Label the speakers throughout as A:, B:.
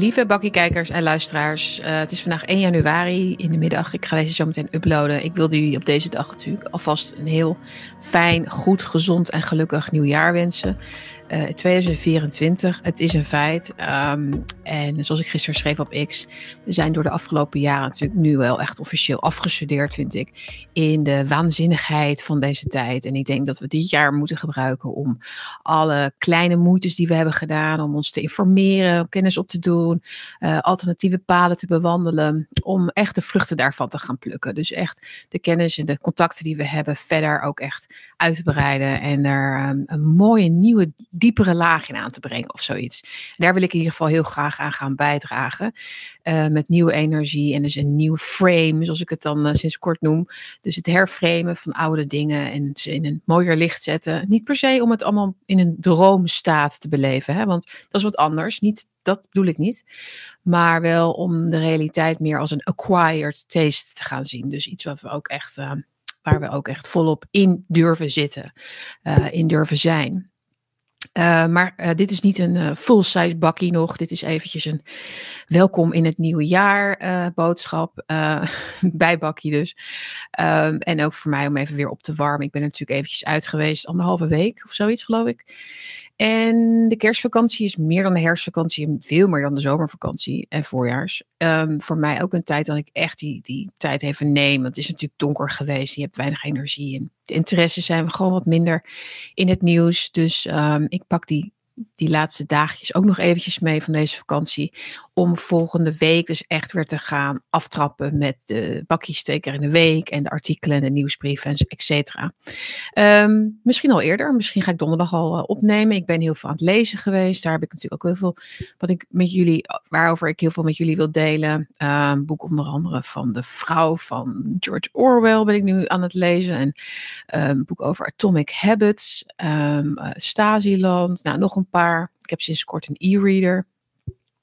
A: Lieve bakkiekijkers en luisteraars, uh, het is vandaag 1 januari in de middag. Ik ga deze zo meteen uploaden. Ik wilde jullie op deze dag natuurlijk alvast een heel fijn, goed, gezond en gelukkig nieuwjaar wensen. Uh, 2024, het is een feit. Um, en zoals ik gisteren schreef op X, we zijn door de afgelopen jaren natuurlijk nu wel echt officieel afgestudeerd, vind ik, in de waanzinnigheid van deze tijd. En ik denk dat we dit jaar moeten gebruiken om alle kleine moeites die we hebben gedaan, om ons te informeren, kennis op te doen, uh, alternatieve paden te bewandelen, om echt de vruchten daarvan te gaan plukken. Dus echt de kennis en de contacten die we hebben verder ook echt uit te breiden en er um, een mooie nieuwe diepere laag in aan te brengen of zoiets. En daar wil ik in ieder geval heel graag aan gaan bijdragen. Uh, met nieuwe energie en dus een nieuw frame, zoals ik het dan uh, sinds kort noem. Dus het herframen van oude dingen en ze in een mooier licht zetten. Niet per se om het allemaal in een droomstaat te beleven, hè? want dat is wat anders. Niet, dat bedoel ik niet. Maar wel om de realiteit meer als een acquired taste te gaan zien. Dus iets wat we ook echt, uh, waar we ook echt volop in durven zitten, in durven zijn. Uh, maar uh, dit is niet een uh, full-size bakkie nog. Dit is eventjes een welkom in het nieuwe jaar boodschap. bij bakkie dus. Ehm, en ook voor mij om even weer op te warmen. Ik ben natuurlijk eventjes uit geweest. Anderhalve week of zoiets geloof ik. En de kerstvakantie is meer dan de herfstvakantie en veel meer dan de zomervakantie en voorjaars. Um, voor mij ook een tijd dat ik echt die, die tijd even neem. Want het is natuurlijk donker geweest. Je hebt weinig energie. En de interesse zijn we gewoon wat minder in het nieuws. Dus um, ik pak die die laatste dagjes ook nog eventjes mee van deze vakantie. Om volgende week dus echt weer te gaan aftrappen met de bakjes twee keer in de week. En de artikelen en de nieuwsbrieven, et cetera. Um, misschien al eerder. Misschien ga ik donderdag al uh, opnemen. Ik ben heel veel aan het lezen geweest. Daar heb ik natuurlijk ook heel veel wat ik met jullie, waarover ik heel veel met jullie wil delen. Een boek onder andere van de vrouw van George Orwell ben ik nu aan het lezen. En een boek over Atomic Habits. Um, Stasiland. Nou, nog een paar. Ik heb sinds kort een e-reader.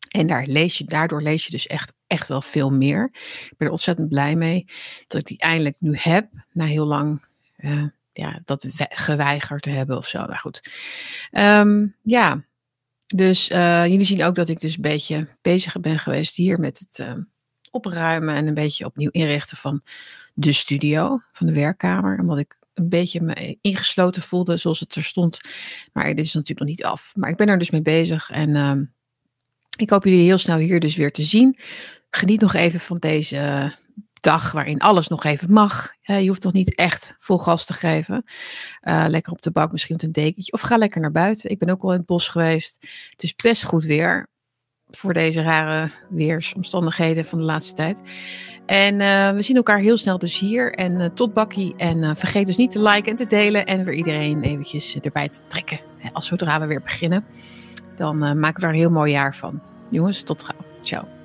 A: En daar lees je, daardoor lees je dus echt, echt wel veel meer. Ik ben er ontzettend blij mee dat ik die eindelijk nu heb. Na heel lang uh, ja, dat geweigerd te hebben of zo. Maar goed. Um, ja, dus uh, jullie zien ook dat ik dus een beetje bezig ben geweest hier met het uh, opruimen en een beetje opnieuw inrichten van de studio, van de werkkamer. Omdat ik een beetje me ingesloten voelde zoals het er stond. Maar dit is natuurlijk nog niet af. Maar ik ben er dus mee bezig en uh, ik hoop jullie heel snel hier dus weer te zien. Geniet nog even van deze dag waarin alles nog even mag. Je hoeft toch niet echt vol gas te geven. Uh, lekker op de bank, misschien met een dekentje. Of ga lekker naar buiten. Ik ben ook al in het bos geweest. Het is best goed weer voor deze rare weersomstandigheden van de laatste tijd. En uh, we zien elkaar heel snel dus hier. En uh, tot bakkie. En uh, vergeet dus niet te liken en te delen. En weer iedereen eventjes erbij te trekken. Als zodra we weer beginnen. Dan maken we er een heel mooi jaar van. Jongens, tot gauw. Ciao.